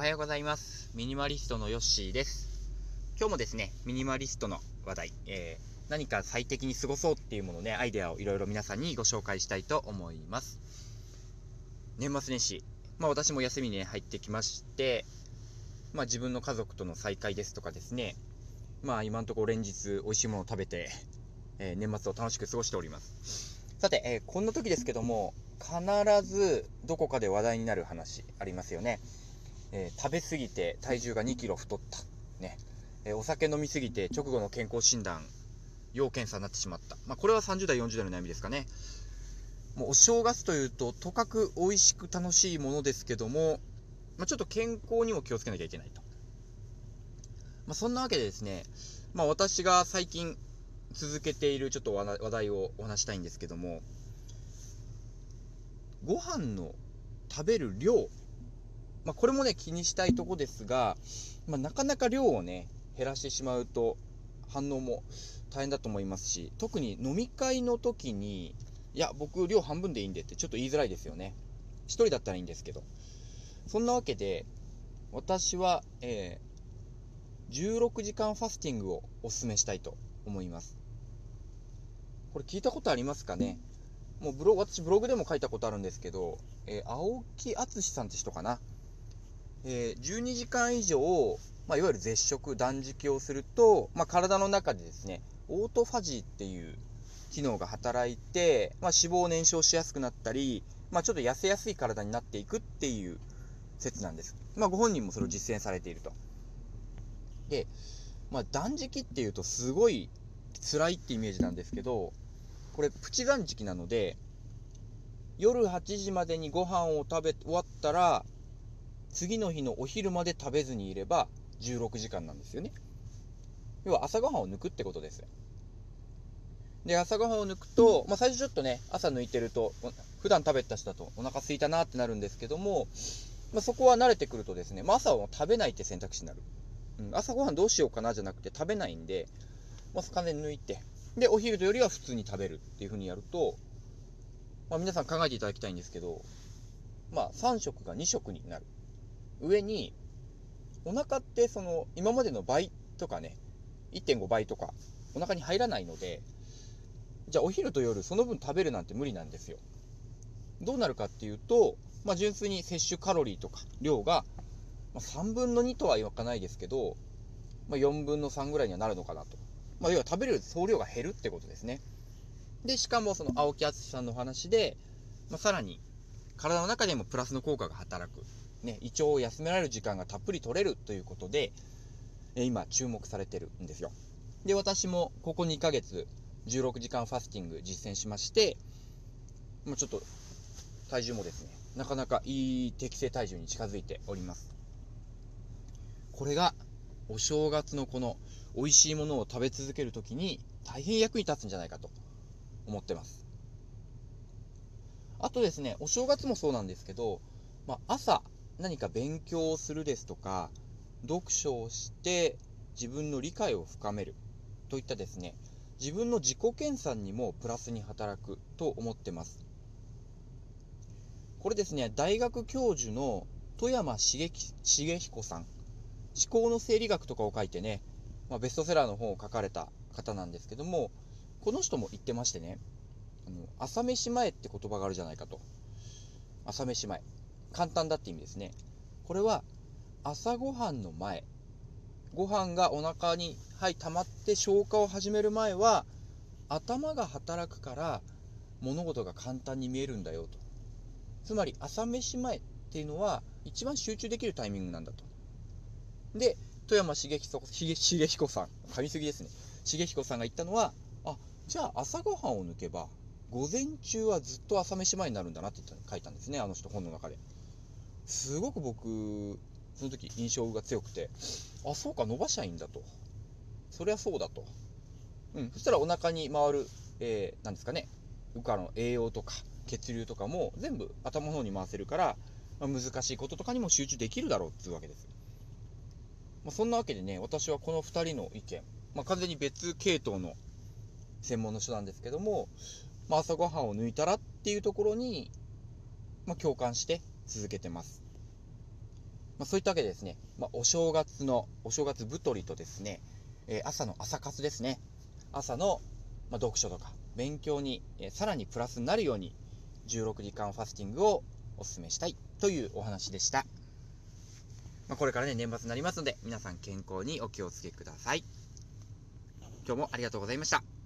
はようございます。ミニマリストのヨッシーです。今日もですね、ミニマリストの話題、えー何か最適に過ごそうっていうものね、アイデアをいろいろ皆さんにご紹介したいと思います。年末年始、まあ私も休みに、ね、入ってきまして、まあ自分の家族との再会ですとかですね、まあ今のところ連日美味しいものを食べて、えー年末を楽しく過ごしております。さて、えーこんな時ですけども、必ずどこかで話題になる話ありますよね。えー食べ過ぎて体重が2キロ太った。ね。えーお酒飲みすぎて直後の健康診断、要検査になってしまった。まあ、これは30代、40代の悩みですかね。もうお正月というと、とかく美味しく楽しいものですけども、まあ、ちょっと健康にも気をつけなきゃいけないと。まあ、そんなわけでですね、まあ、私が最近続けているちょっと話題話題をお話したいんですけども、ご飯の食べる量、まあ、これもね気にしたいとこですが、まあ、なかなか量をね減らしてしまうと反応も大変だと思いますし特に飲み会の時にいや僕量半分でいいんでってちょっと言いづらいですよね。一人だったらいいんですけど。そんなわけで私は、えー16時間ファスティングをお勧めしたいと思います。これ聞いたことありますかね？もうブログ私ブログでも書いたことあるんですけど、えー青木敦さんって人かな、えー12時間以上、まあ、いわゆる絶食断食をすると、まあ、体の中でですねオートファジーっていう機能が働いて、まあ、脂肪を燃焼しやすくなったり、まあ、ちょっと痩せやすい体になっていくっていう説なんです、まあ、ご本人もそれを実践されていると。で、まあ、断食っていうとすごい辛いってイメージなんですけどこれプチ断食なので夜8時までにご飯を食べ終わったら次の日のお昼まで食べずにいれば16時間なんですよね。要は朝ごはんを抜くってことです。で朝ごはんを抜くと、まあ、最初ちょっとね朝抜いてると普段食べた人だとお腹空いたなってなるんですけども、まあ、そこは慣れてくるとですね、まあ、朝は食べないって選択肢になる、うん、朝ごはんどうしようかなじゃなくて食べないんで、まあ、完全に抜いてでお昼とよりは普通に食べるっていう風にやると、まあ、皆さん考えていただきたいんですけど、まあ、3食が2食になる。上にお腹ってその今までの倍とかね1.5倍とかお腹に入らないのでじゃあお昼と夜その分食べるなんて無理なんですよ。どうなるかっていうと、まあ、純粋に摂取カロリーとか量が、ま、3分の2とは言わないですけど、まあ、4分の3ぐらいにはなるのかなと、まあ、要は食べる総量が減るってことですね。でしかもその青木敦さんのお話で、まあ、さらに体の中でもプラスの効果が働く。ね、胃腸を休められる時間がたっぷり取れるということで、え今注目されてるんですよ。で、私もここ2ヶ月16時間ファスティング実践しまして、もうちょっと体重もですね、なかなかいい適正体重に近づいております。これがお正月のこの美味しいものを食べ続けるときに大変役に立つんじゃないかと思ってます。あとですね、お正月もそうなんですけど、まあ、朝何か勉強をするですとか読書をして自分の理解を深めるといったですね自分の自己研鑽にもプラスに働くと思ってます。これですね大学教授の富山茂彦さん思考の生理学とかを書いてね、まあ、ベストセラーの本を書かれた方なんですけどもこの人も言ってましてねあの朝飯前って言葉があるじゃないかと。朝飯前。簡単だって意味ですね。これは朝ごはんの前、ご飯がお腹に、はい、溜まって消化を始める前は、頭が働くから物事が簡単に見えるんだよと。つまり朝飯前っていうのは一番集中できるタイミングなんだと。で、富山茂彦茂彦さん、噛みすぎですね。茂彦さんが言ったのは、あ、じゃあ朝ごはんを抜けば、午前中はずっと朝飯前になるんだなって書いたんですね、あの人本の中で。すごく僕その時印象が強くてあそうか伸ばしゃいいんだと。そりゃそうだと、うん、そしたらお腹に回る、えー、なんですかね。うかの栄養とか血流とかも全部頭の方に回せるから、まあ、難しいこととかにも集中できるだろうっていうわけです、まあ、そんなわけでね私はこの2人の意見、まあ、完全に別系統の専門の人なんですけども、まあ、朝ごはんを抜いたらっていうところに、まあ、共感して続けてます。まあ、そういったわけでですね、まあ、お正月の、お正月太りとですね、えー朝の朝活ですね。朝の、まあ、読書とか勉強に、えーさらにプラスになるように、16時間ファスティングをお勧めしたいというお話でした。まあ、これからね、年末になりますので、皆さん健康にお気をつけください。今日もありがとうございました。